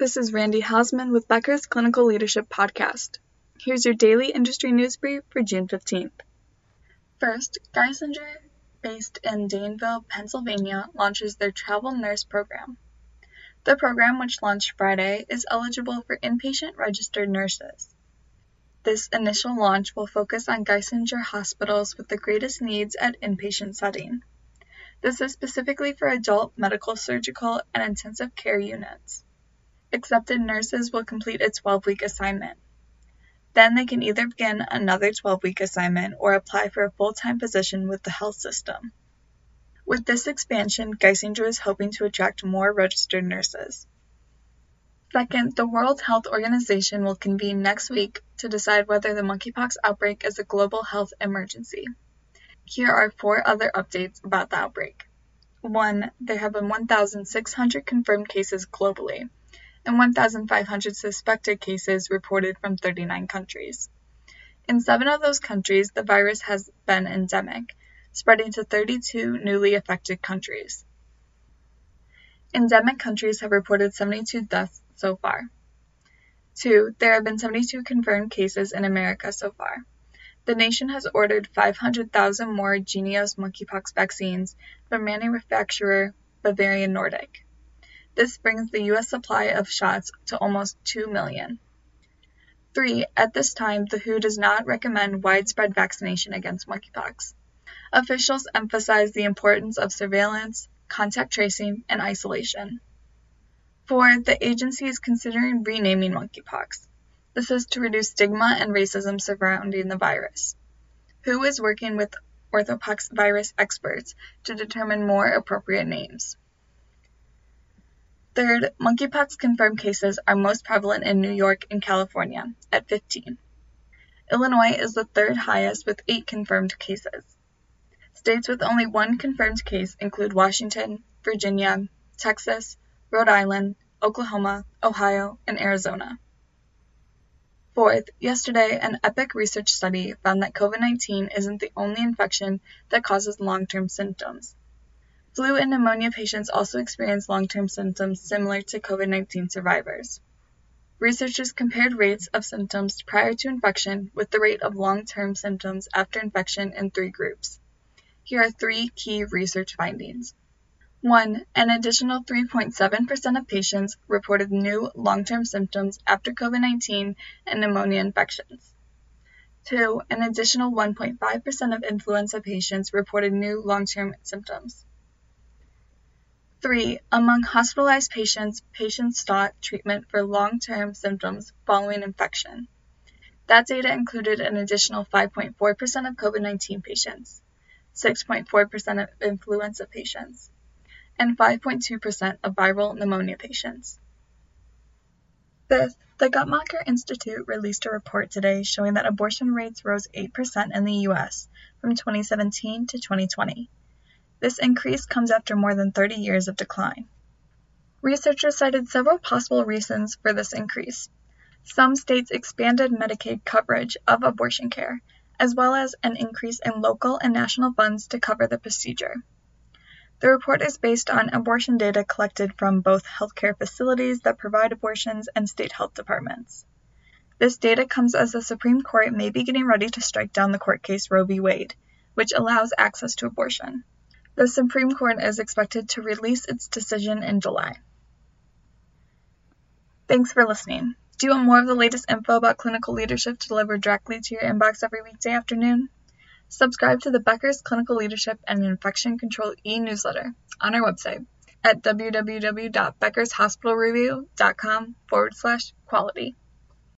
This is Randy Hausman with Becker's Clinical Leadership Podcast. Here's your daily industry news brief for June 15th. First, Geisinger, based in Danville, Pennsylvania, launches their travel nurse program. The program, which launched Friday, is eligible for inpatient registered nurses. This initial launch will focus on Geisinger hospitals with the greatest needs at inpatient setting. This is specifically for adult medical, surgical, and intensive care units. Accepted nurses will complete a 12 week assignment. Then they can either begin another 12 week assignment or apply for a full time position with the health system. With this expansion, Geisinger is hoping to attract more registered nurses. Second, the World Health Organization will convene next week to decide whether the monkeypox outbreak is a global health emergency. Here are four other updates about the outbreak. 1. There have been 1,600 confirmed cases globally and 1,500 suspected cases reported from 39 countries. In seven of those countries, the virus has been endemic, spreading to 32 newly affected countries. Endemic countries have reported 72 deaths so far. 2. There have been 72 confirmed cases in America so far. The nation has ordered 500,000 more Jynneos monkeypox vaccines from manufacturer Bavarian Nordic. This brings the U.S. supply of shots to almost 2 million. 3. At this time, the WHO does not recommend widespread vaccination against monkeypox. Officials emphasize the importance of surveillance, contact tracing, and isolation. 4. The agency is considering renaming monkeypox. This is to reduce stigma and racism surrounding the virus. WHO is working with orthopox virus experts to determine more appropriate names. Third, monkeypox confirmed cases are most prevalent in New York and California, at 15. Illinois is the third highest with 8 confirmed cases. States with only one confirmed case include Washington, Virginia, Texas, Rhode Island, Oklahoma, Ohio, and Arizona. Fourth, yesterday, an EPIC research study found that COVID 19 isn't the only infection that causes long term symptoms. Flu and pneumonia patients also experience long-term symptoms similar to COVID-19 survivors. Researchers compared rates of symptoms prior to infection with the rate of long-term symptoms after infection in three groups. Here are three key research findings. 1. An additional 3.7% of patients reported new long-term symptoms after COVID-19 and pneumonia infections. 2. An additional 1.5% of influenza patients reported new long-term symptoms. 3. Among hospitalized patients, patients sought treatment for long-term symptoms following infection. That data included an additional 5.4% of COVID-19 patients, 6.4% of influenza patients, and 5.2% of viral pneumonia patients. Fifth, the Guttmacher Institute released a report today showing that abortion rates rose 8% in the U.S. from 2017 to 2020. This increase comes after more than 30 years of decline. Researchers cited several possible reasons for this increase. Some states expanded Medicaid coverage of abortion care, as well as an increase in local and national funds to cover the procedure. The report is based on abortion data collected from both healthcare facilities that provide abortions and state health departments. This data comes as the Supreme Court may be getting ready to strike down the court case Roe v. Wade, which allows access to abortion. The Supreme Court is expected to release its decision in July. Thanks for listening. Do you want more of the latest info about clinical leadership delivered directly to your inbox every weekday afternoon? Subscribe to the Becker's Clinical Leadership and Infection Control e-newsletter on our website at www.beckershospitalreview.com forward slash quality.